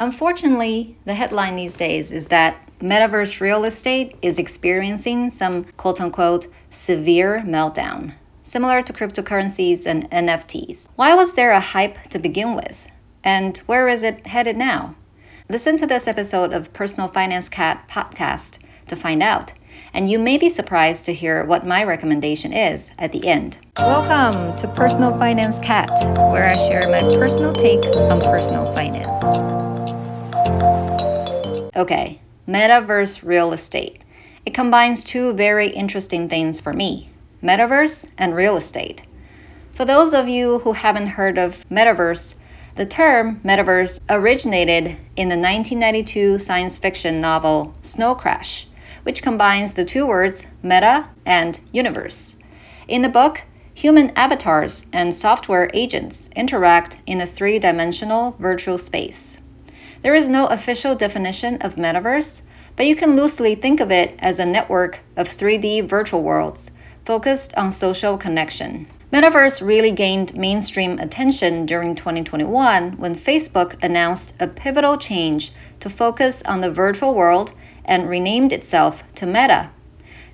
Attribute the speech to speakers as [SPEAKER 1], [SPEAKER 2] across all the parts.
[SPEAKER 1] Unfortunately, the headline these days is that metaverse real estate is experiencing some quote unquote severe meltdown, similar to cryptocurrencies and NFTs. Why was there a hype to begin with? And where is it headed now? Listen to this episode of Personal Finance Cat podcast to find out. And you may be surprised to hear what my recommendation is at the end. Welcome to Personal Finance Cat, where I share my personal take on personal finance. Okay, metaverse real estate. It combines two very interesting things for me metaverse and real estate. For those of you who haven't heard of metaverse, the term metaverse originated in the 1992 science fiction novel Snow Crash, which combines the two words meta and universe. In the book, human avatars and software agents interact in a three dimensional virtual space. There is no official definition of metaverse, but you can loosely think of it as a network of 3D virtual worlds focused on social connection. Metaverse really gained mainstream attention during 2021 when Facebook announced a pivotal change to focus on the virtual world and renamed itself to Meta.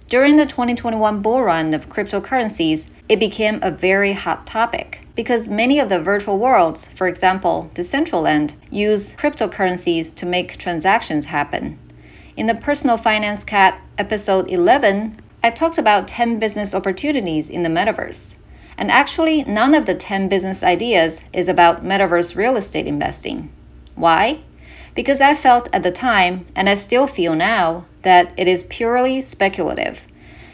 [SPEAKER 1] During the 2021 bull run of cryptocurrencies, it became a very hot topic because many of the virtual worlds, for example, Decentraland, use cryptocurrencies to make transactions happen. In the Personal Finance Cat episode 11, I talked about 10 business opportunities in the metaverse. And actually, none of the 10 business ideas is about metaverse real estate investing. Why? Because I felt at the time, and I still feel now, that it is purely speculative.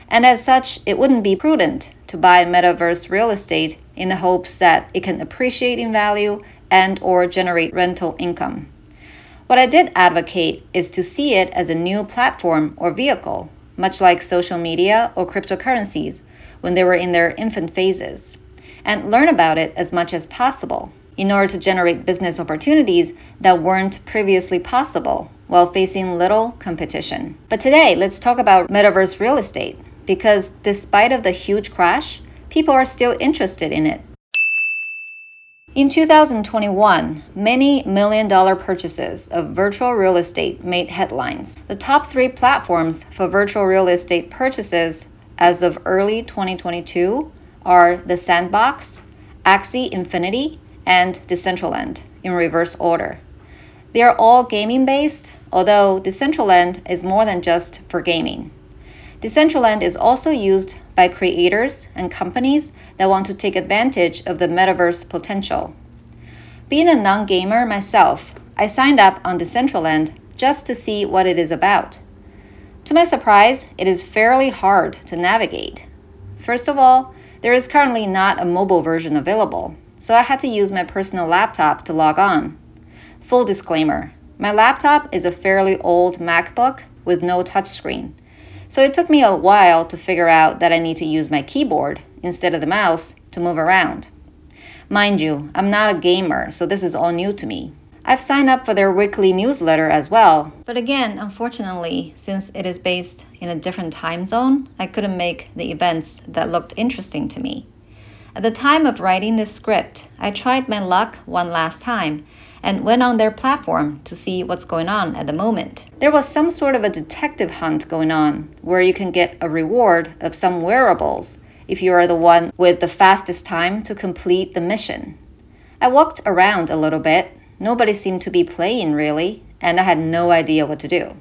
[SPEAKER 1] And as such, it wouldn't be prudent to buy metaverse real estate in the hopes that it can appreciate in value and or generate rental income. What I did advocate is to see it as a new platform or vehicle, much like social media or cryptocurrencies when they were in their infant phases, and learn about it as much as possible in order to generate business opportunities that weren't previously possible while facing little competition. But today, let's talk about metaverse real estate because despite of the huge crash, people are still interested in it. In 2021, many million dollar purchases of virtual real estate made headlines. The top three platforms for virtual real estate purchases as of early 2022 are The Sandbox, Axie Infinity, and Decentraland in reverse order. They are all gaming based, although Decentraland is more than just for gaming. Decentraland is also used by creators and companies that want to take advantage of the metaverse potential. Being a non gamer myself, I signed up on Decentraland just to see what it is about. To my surprise, it is fairly hard to navigate. First of all, there is currently not a mobile version available, so I had to use my personal laptop to log on. Full disclaimer my laptop is a fairly old MacBook with no touchscreen, so it took me a while to figure out that I need to use my keyboard instead of the mouse to move around. Mind you, I'm not a gamer, so this is all new to me. I've signed up for their weekly newsletter as well. But again, unfortunately, since it is based in a different time zone, I couldn't make the events that looked interesting to me. At the time of writing this script, I tried my luck one last time and went on their platform to see what's going on at the moment. There was some sort of a detective hunt going on where you can get a reward of some wearables if you are the one with the fastest time to complete the mission. I walked around a little bit Nobody seemed to be playing really, and I had no idea what to do.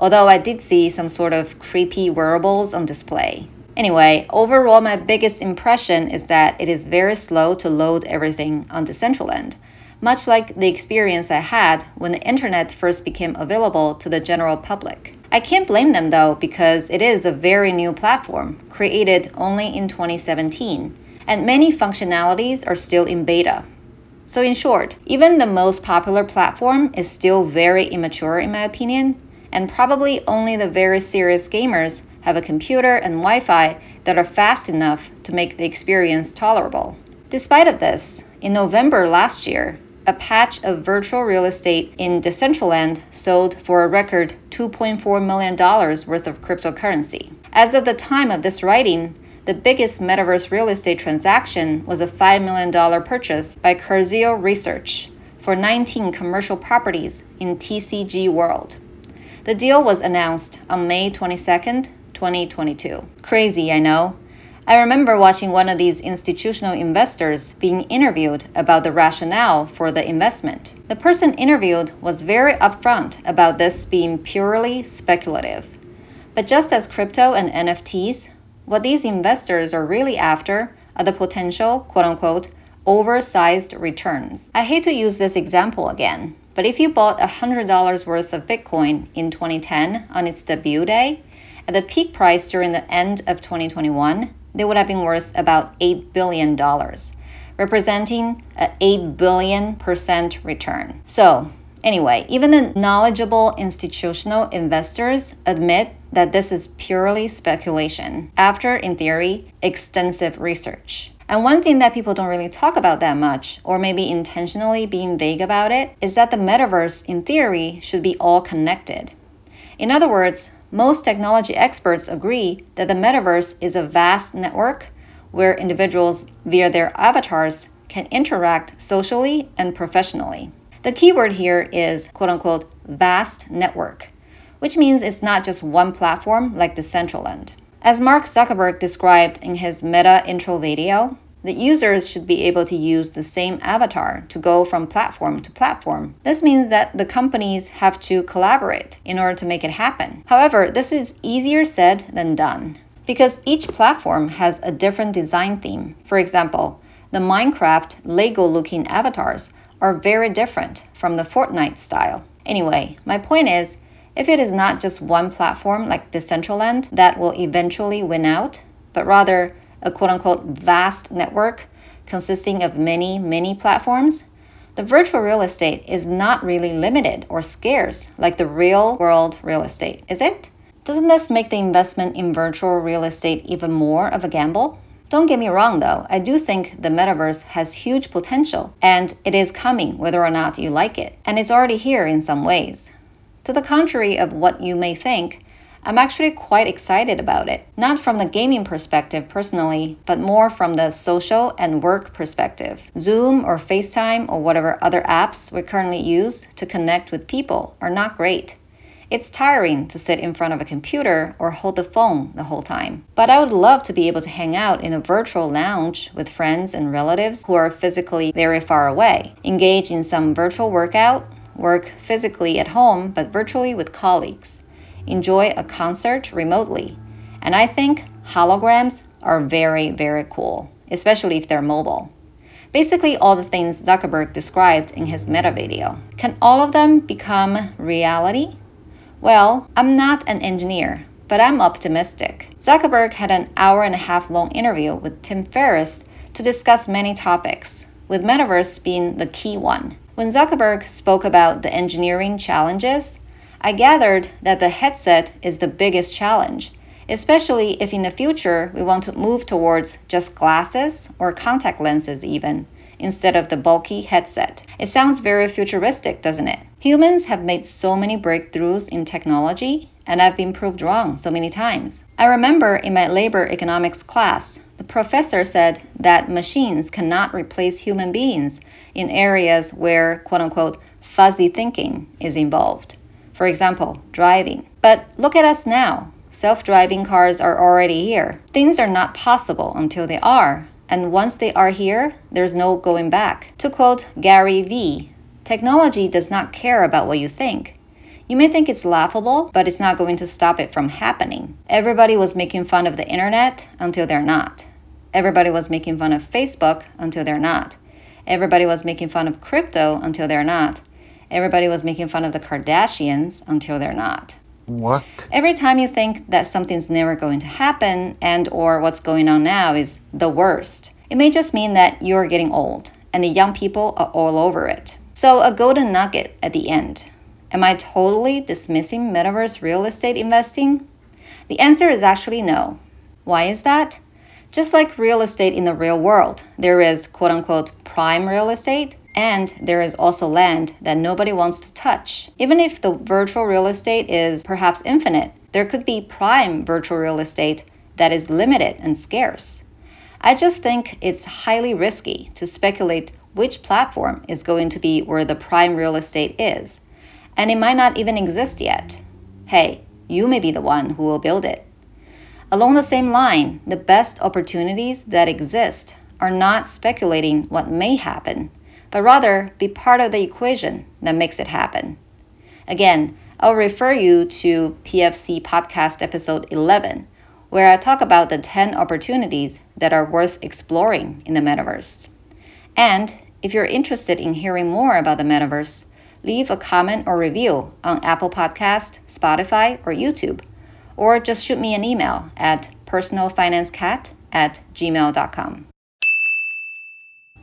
[SPEAKER 1] Although I did see some sort of creepy wearables on display. Anyway, overall, my biggest impression is that it is very slow to load everything on Decentraland, much like the experience I had when the internet first became available to the general public. I can't blame them though, because it is a very new platform, created only in 2017, and many functionalities are still in beta. So, in short, even the most popular platform is still very immature, in my opinion, and probably only the very serious gamers have a computer and Wi Fi that are fast enough to make the experience tolerable. Despite of this, in November last year, a patch of virtual real estate in Decentraland sold for a record $2.4 million worth of cryptocurrency. As of the time of this writing, the biggest metaverse real estate transaction was a $5 million purchase by Curzio Research for 19 commercial properties in TCG World. The deal was announced on May 22, 2022. Crazy, I know. I remember watching one of these institutional investors being interviewed about the rationale for the investment. The person interviewed was very upfront about this being purely speculative. But just as crypto and NFTs, what these investors are really after are the potential, quote unquote, oversized returns. I hate to use this example again, but if you bought $100 worth of Bitcoin in 2010 on its debut day, at the peak price during the end of 2021, they would have been worth about $8 billion, representing an 8 billion percent return. So, anyway, even the knowledgeable institutional investors admit that this is purely speculation after, in theory, extensive research. And one thing that people don't really talk about that much, or maybe intentionally being vague about it, is that the metaverse, in theory, should be all connected. In other words, most technology experts agree that the metaverse is a vast network where individuals, via their avatars, can interact socially and professionally. The keyword here is quote unquote vast network, which means it's not just one platform like the central Decentraland. As Mark Zuckerberg described in his Meta intro video, the users should be able to use the same avatar to go from platform to platform. This means that the companies have to collaborate in order to make it happen. However, this is easier said than done because each platform has a different design theme. For example, the Minecraft Lego looking avatars are very different from the Fortnite style. Anyway, my point is if it is not just one platform like Decentraland that will eventually win out, but rather a quote unquote vast network consisting of many, many platforms, the virtual real estate is not really limited or scarce like the real world real estate, is it? Doesn't this make the investment in virtual real estate even more of a gamble? Don't get me wrong though, I do think the metaverse has huge potential and it is coming whether or not you like it, and it's already here in some ways. To the contrary of what you may think, I'm actually quite excited about it. Not from the gaming perspective personally, but more from the social and work perspective. Zoom or FaceTime or whatever other apps we currently use to connect with people are not great. It's tiring to sit in front of a computer or hold the phone the whole time. But I would love to be able to hang out in a virtual lounge with friends and relatives who are physically very far away, engage in some virtual workout, work physically at home but virtually with colleagues enjoy a concert remotely. And I think holograms are very, very cool, especially if they're mobile. Basically, all the things Zuckerberg described in his meta video. Can all of them become reality? Well, I'm not an engineer, but I'm optimistic. Zuckerberg had an hour and a half long interview with Tim Ferriss to discuss many topics, with metaverse being the key one. When Zuckerberg spoke about the engineering challenges, I gathered that the headset is the biggest challenge, especially if in the future we want to move towards just glasses or contact lenses, even, instead of the bulky headset. It sounds very futuristic, doesn't it? Humans have made so many breakthroughs in technology, and I've been proved wrong so many times. I remember in my labor economics class, the professor said that machines cannot replace human beings in areas where, quote unquote, fuzzy thinking is involved. For example, driving. But look at us now. Self driving cars are already here. Things are not possible until they are. And once they are here, there's no going back. To quote Gary Vee, technology does not care about what you think. You may think it's laughable, but it's not going to stop it from happening. Everybody was making fun of the internet until they're not. Everybody was making fun of Facebook until they're not. Everybody was making fun of crypto until they're not. Everybody was making fun of the Kardashians until they're not.
[SPEAKER 2] What?
[SPEAKER 1] Every time you think that something's never going to happen and or what's going on now is the worst, it may just mean that you're getting old and the young people are all over it. So a golden nugget at the end. Am I totally dismissing metaverse real estate investing? The answer is actually no. Why is that? Just like real estate in the real world, there is quote unquote prime real estate and there is also land that nobody wants to touch. Even if the virtual real estate is perhaps infinite, there could be prime virtual real estate that is limited and scarce. I just think it's highly risky to speculate which platform is going to be where the prime real estate is, and it might not even exist yet. Hey, you may be the one who will build it. Along the same line, the best opportunities that exist are not speculating what may happen, but rather be part of the equation that makes it happen. Again, I'll refer you to PFC Podcast Episode 11, where I talk about the 10 opportunities that are worth exploring in the metaverse. And if you're interested in hearing more about the metaverse, leave a comment or review on Apple Podcast, Spotify, or YouTube, or just shoot me an email at personalfinancecat at gmail.com.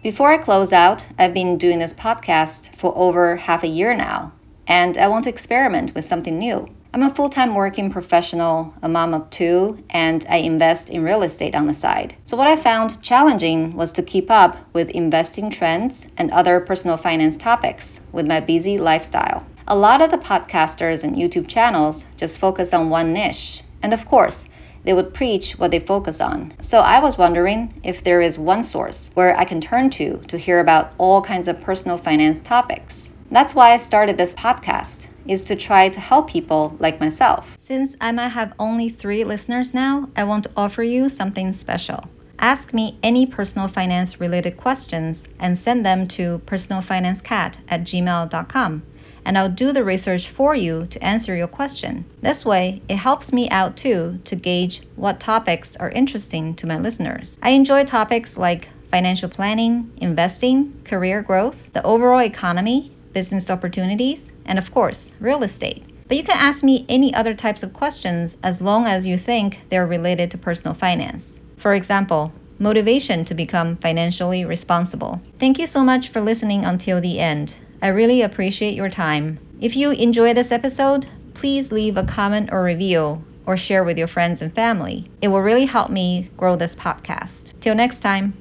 [SPEAKER 1] Before I close out, I've been doing this podcast for over half a year now, and I want to experiment with something new. I'm a full time working professional, a mom of two, and I invest in real estate on the side. So, what I found challenging was to keep up with investing trends and other personal finance topics with my busy lifestyle. A lot of the podcasters and YouTube channels just focus on one niche, and of course, they would preach what they focus on. So I was wondering if there is one source where I can turn to to hear about all kinds of personal finance topics. That's why I started this podcast is to try to help people like myself. Since I might have only 3 listeners now, I want to offer you something special. Ask me any personal finance related questions and send them to personalfinancecat at gmail.com and I'll do the research for you to answer your question. This way, it helps me out too to gauge what topics are interesting to my listeners. I enjoy topics like financial planning, investing, career growth, the overall economy, business opportunities, and of course, real estate. But you can ask me any other types of questions as long as you think they're related to personal finance. For example, motivation to become financially responsible. Thank you so much for listening until the end. I really appreciate your time. If you enjoy this episode, please leave a comment or review or share with your friends and family. It will really help me grow this podcast. Till next time.